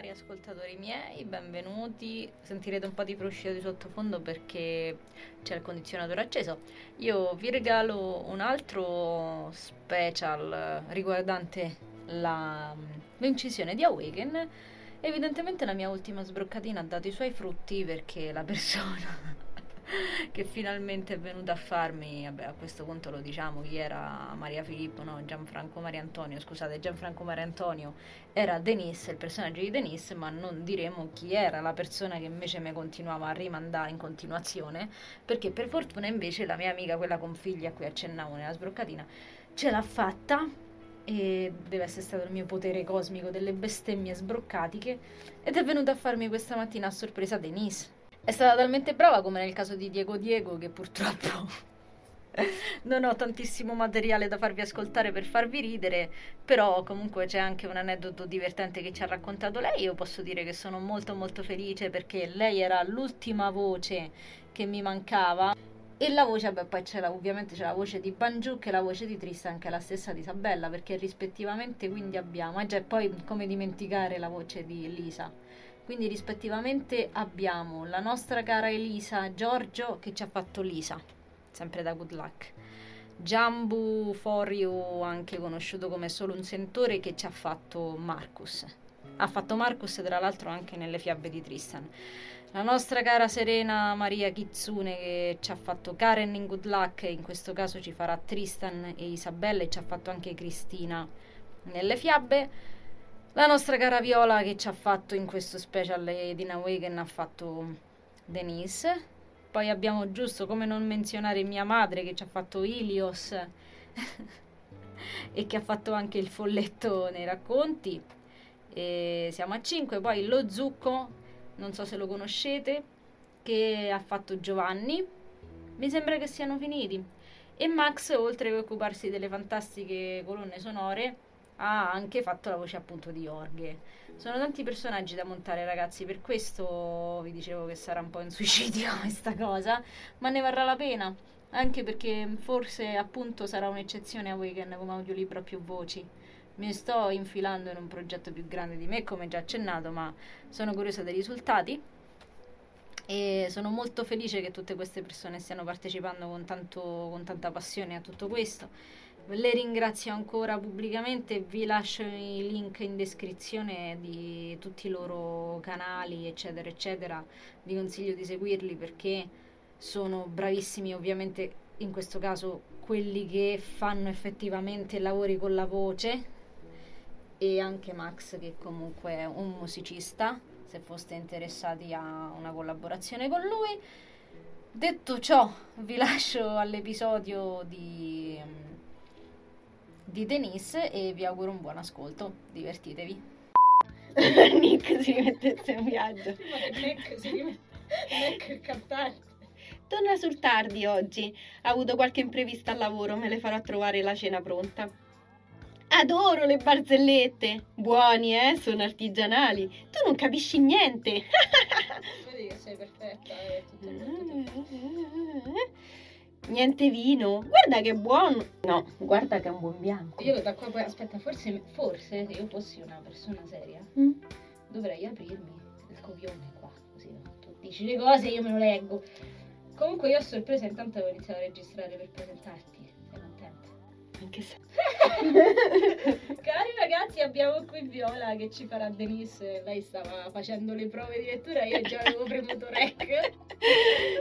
Cari ascoltatori miei, benvenuti. Sentirete un po' di fruscio di sottofondo perché c'è il condizionatore acceso. Io vi regalo un altro special riguardante la, l'incisione di Awaken. Evidentemente la mia ultima sbroccatina ha dato i suoi frutti perché la persona che finalmente è venuta a farmi, vabbè a questo punto lo diciamo, chi era Maria Filippo, no, Gianfranco Maria Antonio, scusate, Gianfranco Maria Antonio era Denise, il personaggio di Denise, ma non diremo chi era la persona che invece mi continuava a rimandare in continuazione, perché per fortuna invece la mia amica, quella con figli a cui accennavo nella sbroccatina, ce l'ha fatta e deve essere stato il mio potere cosmico delle bestemmie sbroccatiche ed è venuta a farmi questa mattina a sorpresa Denise è stata talmente brava come nel caso di Diego Diego che purtroppo non ho tantissimo materiale da farvi ascoltare per farvi ridere, però comunque c'è anche un aneddoto divertente che ci ha raccontato lei. Io posso dire che sono molto molto felice perché lei era l'ultima voce che mi mancava. E la voce, beh, poi c'è la, ovviamente c'è la voce di Banjuk e la voce di Tristan, che è la stessa di Isabella, perché rispettivamente quindi abbiamo, e già poi come dimenticare la voce di Lisa quindi rispettivamente abbiamo la nostra cara Elisa Giorgio che ci ha fatto Lisa, sempre da Good Luck. Jambu Forio, anche conosciuto come solo un sentore, che ci ha fatto Marcus. Ha fatto Marcus tra l'altro anche nelle fiabe di Tristan. La nostra cara Serena Maria Kitsune che ci ha fatto Karen in Good Luck, in questo caso ci farà Tristan e Isabella e ci ha fatto anche Cristina nelle fiabe. La nostra cara Viola che ci ha fatto in questo special Edina Wagen ha fatto Denise. Poi abbiamo giusto come non menzionare mia madre che ci ha fatto Ilios e che ha fatto anche il folletto nei racconti. E siamo a 5. Poi lo Zucco, non so se lo conoscete, che ha fatto Giovanni. Mi sembra che siano finiti. E Max, oltre che occuparsi delle fantastiche colonne sonore, ha anche fatto la voce appunto di Jorge. Sono tanti personaggi da montare, ragazzi, per questo vi dicevo che sarà un po' in suicidio questa cosa, ma ne varrà la pena, anche perché forse appunto sarà un'eccezione a Weekend come audiolibro a più voci. Mi sto infilando in un progetto più grande di me, come già accennato, ma sono curiosa dei risultati e sono molto felice che tutte queste persone stiano partecipando con, tanto, con tanta passione a tutto questo le ringrazio ancora pubblicamente, vi lascio i link in descrizione di tutti i loro canali, eccetera, eccetera. Vi consiglio di seguirli perché sono bravissimi, ovviamente in questo caso quelli che fanno effettivamente lavori con la voce e anche Max che comunque è un musicista, se foste interessati a una collaborazione con lui. Detto ciò, vi lascio all'episodio di di Denise e vi auguro un buon ascolto. Divertitevi. Nick si rimettesse in viaggio. Nick si rimette Nick il cantante. Torna sul tardi oggi. Ha avuto qualche imprevista al lavoro, me le farò trovare la cena pronta. Adoro le barzellette. Buoni, eh? Sono artigianali. Tu non capisci niente. Vedi che sei perfetta. È tutto molto Niente vino. Guarda che buono. No, guarda che è un buon bianco. Io da qua poi aspetta, forse, forse se io fossi una persona seria, mm? dovrei aprirmi il copione qua, così no? tu dici le cose io me lo leggo. Comunque io a sorpresa intanto avevo iniziato a registrare per presentarti. Sei contenta? In che senso? Cari ragazzi, abbiamo qui Viola che ci farà Denise. Lei stava facendo le prove di lettura, io già avevo premuto rec.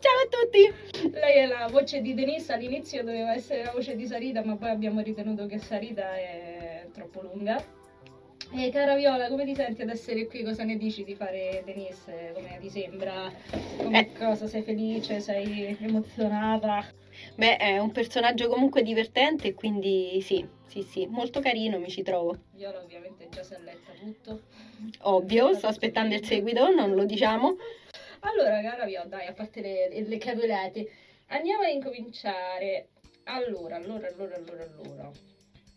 Ciao a tutti! Lei è la voce di Denise, all'inizio doveva essere la voce di Sarita, ma poi abbiamo ritenuto che Sarita è troppo lunga. E cara Viola, come ti senti ad essere qui? Cosa ne dici di fare Denise? Come ti sembra? Come eh. cosa? Sei felice? Sei emozionata? Beh, è un personaggio comunque divertente, quindi sì, sì, sì, molto carino mi ci trovo. Viola ovviamente già si è letta tutto. Ovvio, sto aspettando il seguito, non lo diciamo. Allora, cara Viola, dai, a parte le, le cavolate, andiamo a incominciare. Allora, allora, allora, allora, allora.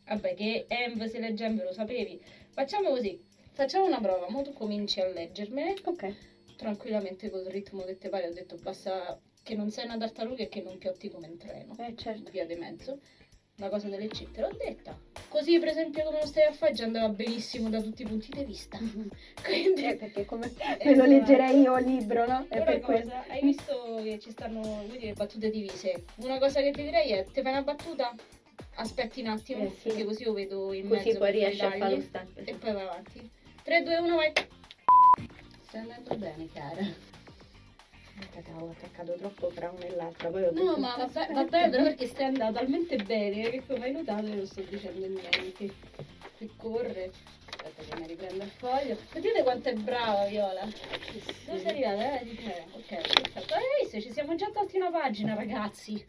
Vabbè, che Env se legge Env lo sapevi. Facciamo così, facciamo una prova, mo tu cominci a leggermene. Ok. Tranquillamente col ritmo che te pare, ho detto basta che non sei una tartaruga e che non piotti come un treno. Eh, certo. Via di mezzo. la cosa delle cheat, te l'ho detta. Così, per esempio, come lo stai a fare, già andava benissimo da tutti i punti di vista. Quindi, Eh, perché come Eh, me lo esatto. leggerei io il libro, no? È per questo. hai visto che ci stanno le battute divise? Una cosa che ti direi è, ti fai una battuta, aspetti un attimo, Eh, sì. perché così io vedo in Così mezzo poi per i riesci a tagli, fare lo stampo. E poi vai avanti. 3, 2, 1, vai. Stai andando bene, cara. Cacao, ho attaccato troppo fra una e l'altra. Poi ho No, detto, ma va, bene però perché stai andando talmente bene che come hai notato io non sto dicendo niente. Qui corre. Aspetta che mi riprendo il foglio. Vedete quanto è brava Viola. Dove sei arrivata? Eh, di te. Ok, perfetto. Hai visto? Ci siamo già tolti una pagina, ragazzi.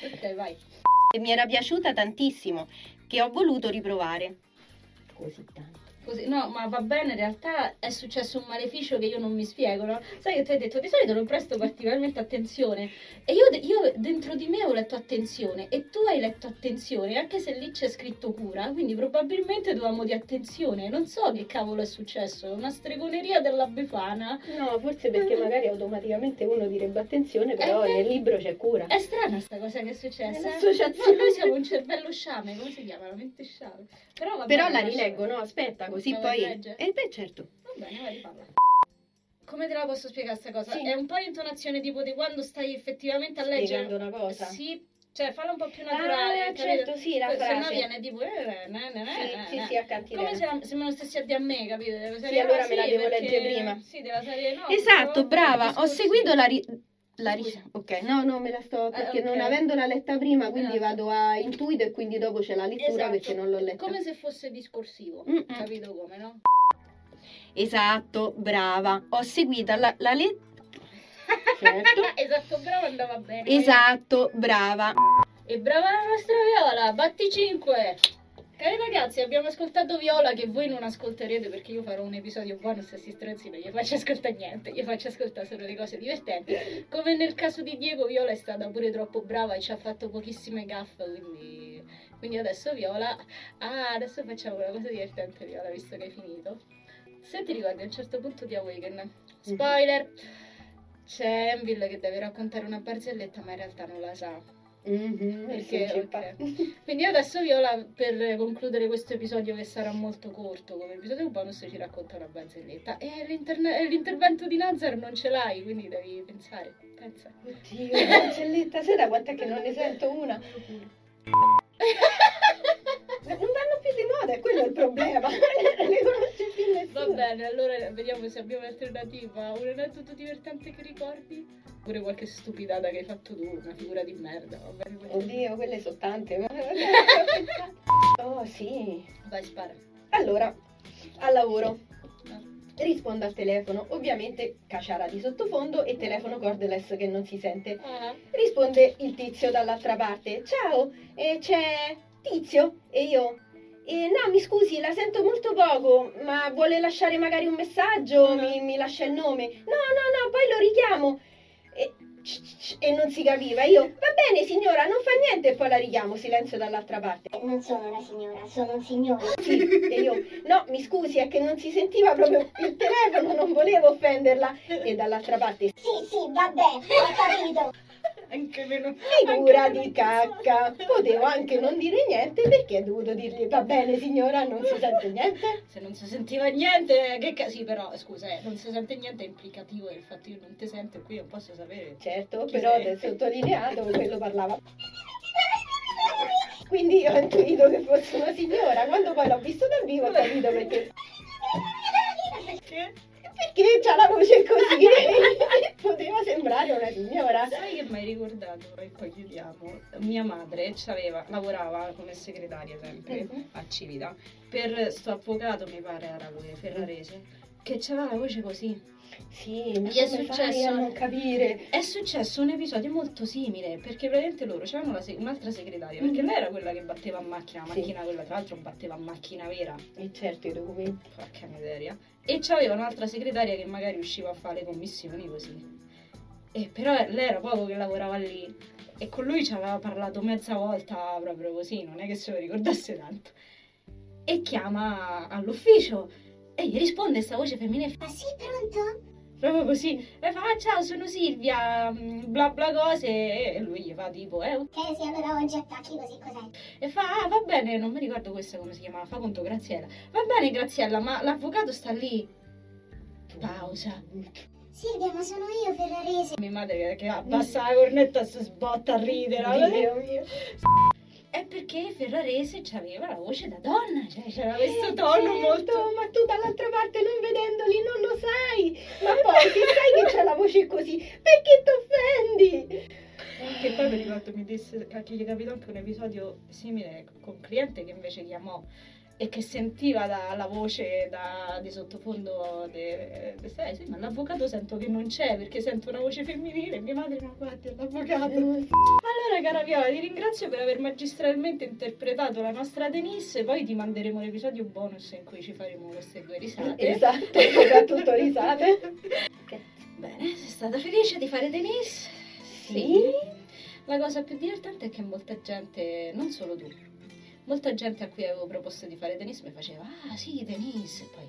Ok, vai. E mi era piaciuta tantissimo, che ho voluto riprovare. Così tanto. Così, no, ma va bene, in realtà è successo un maleficio che io non mi spiego, no? Sai che tu hai detto, di solito non presto particolarmente attenzione. E io, io dentro di me ho letto attenzione e tu hai letto attenzione, anche se lì c'è scritto cura, quindi probabilmente dovevamo di attenzione. Non so che cavolo è successo, una stregoneria della Befana. No, forse perché magari automaticamente uno direbbe attenzione, però Eh, nel libro c'è cura. È strana sta cosa che è successa. È eh? No, noi siamo un cervello sciame, come si chiama? La mente sciame. Però, va Però la rileggo, no? Aspetta, così vuoi poi... leggere? Eh beh, certo. Va bene, vai, riparla. Come te la posso spiegare questa cosa? Sì. È un po' l'intonazione tipo di quando stai effettivamente a leggere. Spiegando una cosa. Sì, cioè fallo un po' più naturale. Ah, certo, sì, la Se no frase. viene tipo... eh, eh, eh, Sì, sì, sì. Come se, se me lo stessi a dire a me, capito? Sì, allora ah, me la devo leggere prima. Sì, della serie no. Esatto, brava. Ho seguito la... La ri- Scusa. ok, no, no, me la sto perché Eh, non ok. avendola letta prima, quindi Esatto. vado a intuito e quindi dopo c'è la lettura Esatto. perché non l'ho letta. Come se fosse discorsivo. Mm-mm. Capito come, no? Esatto, brava. Ho seguito la, la lettera. Certo. esatto, brava andava bene. Esatto, brava. E brava la nostra Viola, batti 5! Cari ragazzi, abbiamo ascoltato Viola che voi non ascolterete perché io farò un episodio bonus a sti stronzi, non gli faccio ascoltare niente, gli faccio ascoltare solo le cose divertenti. Come nel caso di Diego, Viola è stata pure troppo brava e ci ha fatto pochissime gaffe, quindi, quindi adesso Viola... Ah, adesso facciamo una cosa divertente Viola, visto che hai finito. Se ti ricordi a un certo punto di Awaken, spoiler, c'è Envil che deve raccontare una barzelletta ma in realtà non la sa. Mhm, Perché, sì, ok. Quindi adesso Viola, per concludere questo episodio che sarà molto corto come episodio bonus, ci racconta una barzelletta. E e l'intervento di Nazar non ce l'hai, quindi devi pensare. Pensa. Oddio, cancelletta, sai da quant'è che non ne sento una? Di moda, è quello il problema. Non ne conosce più nessuno. Va bene, allora vediamo se abbiamo un'alternativa. Un aneddoto divertente che ricordi? Oppure qualche stupidata che hai fatto tu, una figura di merda, va bene. Oddio, quelle sono tante. ma- Oh sì. Vai, spara. Allora, al lavoro. Rispondo al telefono, ovviamente caciara di sottofondo e telefono cordless che non si sente. Ah, Risponde il tizio dall'altra parte. Ciao, eh, c'è Tizio? E io... eh, no, mi scusi, la sento molto poco, ma vuole lasciare magari un messaggio? Mhm. Mi, mi lascia il nome? No, no, no, poi lo richiamo. E, e non si capiva. Io, va bene signora, non fa niente. E poi la richiamo, silenzio dall'altra parte. Non sono una signora, sono un signore. Sì, e io, no, mi scusi, è che non si sentiva proprio il telefono, non volevo offenderla. E dall'altra parte, Sì, sì, vabbè, ho capito. Anche meno. figura anche di cacca. pensavo. Potevo anche non dire niente perché ho dovuto dirgli, va bene signora, non si sente niente. Se non si sentiva niente, che ca- sì, però scusa, eh, non si sente niente è implicativo del fatto che io non ti sento qui non posso sapere. Certo, però sei? ti ho sottolineato che quello parlava. Quindi io ho intuito che fosse una signora. Quando poi l'ho visto dal vivo ho capito perché. Perché? Perché c'ha la voce così. Poteva sembrare una signora. Sai che mi hai ricordato, e poi chiudiamo, mia madre lavorava come segretaria sempre Mhm. a Civita per sto avvocato mi pare era lui, Ferrarese, che c'aveva la voce così. Sì, ma Gli è successo- non capire? È successo un episodio molto simile, perché praticamente loro c'erano la se- un'altra segretaria, perché Mhm. lei era quella che batteva a macchina, la Sì. macchina quella tra l'altro batteva a macchina vera, E certo i documenti. porca miseria, e c'aveva un'altra segretaria che magari usciva a fare le commissioni così. E però lei era poco che lavorava lì e con lui ci aveva parlato mezza volta proprio così, non è che se lo ricordasse tanto. E chiama all'ufficio e gli risponde sta voce femminile Ah sì, pronto? proprio così. E fa, "Ah, ciao, sono Silvia, mm, bla bla cose. E lui gli fa tipo, eh, Ok, sì, allora oggi attacchi così cos'è? e fa, ah, va bene, non mi ricordo questa come si chiamava, fa conto Graziella. Va bene Graziella, ma l'avvocato sta lì. Pausa. Silvia, ma sono io Ferrarese. Mia madre che, che abbassa la cornetta e si sbotta a ridere. Dio mio. Perché Ferrarese aveva la voce da donna, cioè c'era questo tono certo, molto... Ma tu dall'altra parte non vedendoli non lo sai. Ma poi se sai che c'è la voce così, perché ti offendi? Che poi mi ricordo mi disse che gli capitò anche un episodio simile con un cliente che invece chiamò e che sentiva dalla voce da, di sottofondo de, de, sai, sì, ma l'avvocato sento che non c'è perché sento una voce femminile e mia madre ma guardi è l'avvocato allora cara Viola ti ringrazio per aver magistralmente interpretato la nostra Denise poi ti manderemo l'episodio bonus in cui ci faremo queste due risate Esatto, soprattutto risate. bene sei stata felice di fare Denise? Sì. La cosa più divertente è che molta gente, non solo tu, molta gente a cui avevo proposto di fare Denise mi faceva, ah sì, Denise, e poi,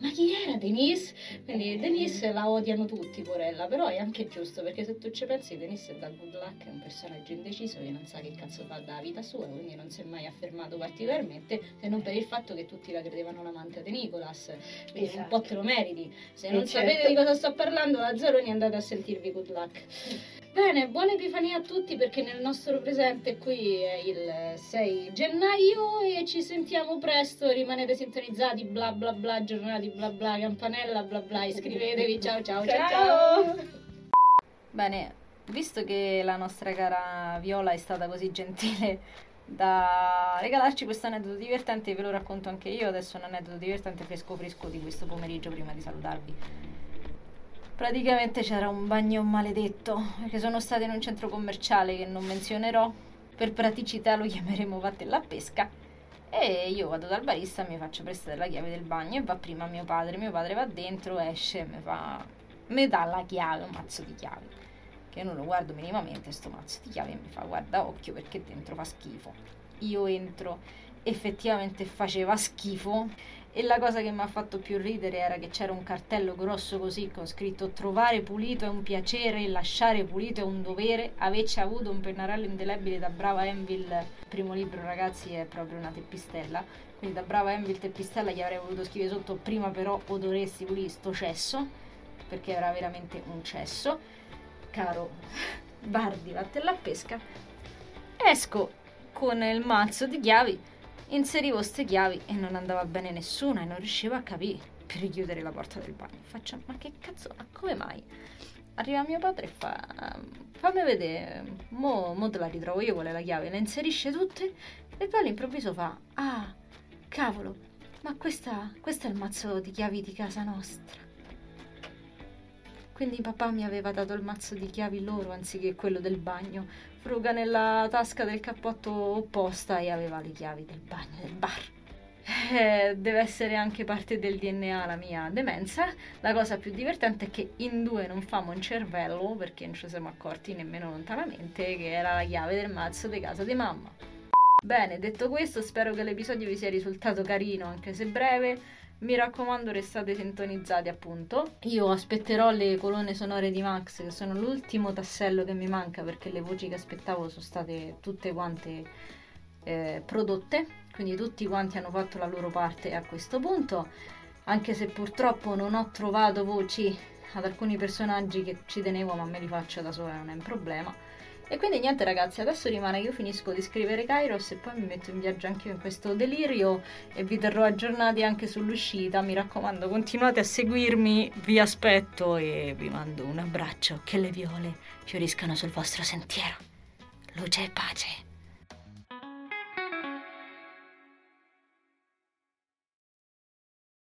ma chi era Denise? Quindi Denise la odiano tutti, porella, però è anche giusto, perché se tu ci pensi, Denise è da good luck, è un personaggio indeciso che non sa che cazzo fa dalla vita sua, quindi non si è mai affermato particolarmente, se non per il fatto che tutti la credevano l'amante di Nicolas, quindi un Esatto. po' te lo meriti. Se non Eh, sapete certo. di cosa sto parlando, la Zeroni andate a sentirvi good luck. Bene, buona Epifania a tutti perché nel nostro presente qui è il 6 gennaio e ci sentiamo presto, rimanete sintonizzati, bla bla bla, bla bla, campanella, bla bla, iscrivetevi, ciao ciao ciao! Ciao, Bene, visto che la nostra cara Viola è stata così gentile da regalarci questo aneddoto divertente, ve lo racconto anche io. Adesso un aneddoto divertente fresco fresco di questo pomeriggio prima di salutarvi. Praticamente c'era un bagno maledetto, perché sono stata in un centro commerciale che non menzionerò. Per praticità lo chiameremo Vattella Pesca. E io vado dal barista, mi faccio prestare la chiave del bagno e va prima mio padre. Mio padre va dentro, esce, mi fa. mi dà la chiave, un mazzo di chiavi. Che non lo guardo minimamente, sto mazzo di chiavi, e mi fa guarda occhio perché dentro fa schifo. Io entro, effettivamente faceva schifo. E la cosa che mi ha fatto più ridere era che c'era un cartello grosso così con scritto trovare pulito è un piacere, lasciare pulito è un dovere. Avecci avuto un pennarello indelebile da brava Enville. Il primo libro, ragazzi, è proprio una teppistella. Quindi da brava Enville teppistella gli avrei voluto scrivere sotto prima però o dovresti pulire sto cesso, perché era veramente un cesso. Caro Bardi, vattene a pesca. Esco con il mazzo di chiavi inserivo ste chiavi e non andava bene nessuna e non riuscivo a capire per richiudere la porta del bagno. Faccio, ma che cazzo, ma come mai? Arriva mio padre e fa, fammi vedere, mo, mo te la ritrovo io qual è la chiave, le inserisce tutte e poi all'improvviso fa, ah, cavolo, ma questa, questo è il mazzo di chiavi di casa nostra. Quindi papà mi aveva dato il mazzo di chiavi loro anziché quello del bagno. Fruga nella tasca del cappotto opposta e aveva le chiavi del bagno del bar. Eh, deve essere anche parte del DNA la mia demenza. La cosa più divertente è che in due non famo un cervello perché non ci siamo accorti nemmeno lontanamente che era la chiave del mazzo di casa di mamma. Bene, detto questo, spero che l'episodio vi sia risultato carino, anche se breve. Mi raccomando, restate sintonizzati appunto. Io aspetterò le colonne sonore di Max, che sono l'ultimo tassello che mi manca perché le voci che aspettavo sono state tutte quante eh, prodotte. Quindi tutti quanti hanno fatto la loro parte a questo punto. Anche se purtroppo non ho trovato voci ad alcuni personaggi che ci tenevo, ma me li faccio da sola, non è un problema. E quindi niente ragazzi, adesso rimane io finisco di scrivere Kairos e poi mi metto in viaggio anche io in questo delirio e vi terrò aggiornati anche sull'uscita. Mi raccomando, continuate a seguirmi, vi aspetto e vi mando un abbraccio. Che le viole fioriscano sul vostro sentiero. Luce e pace.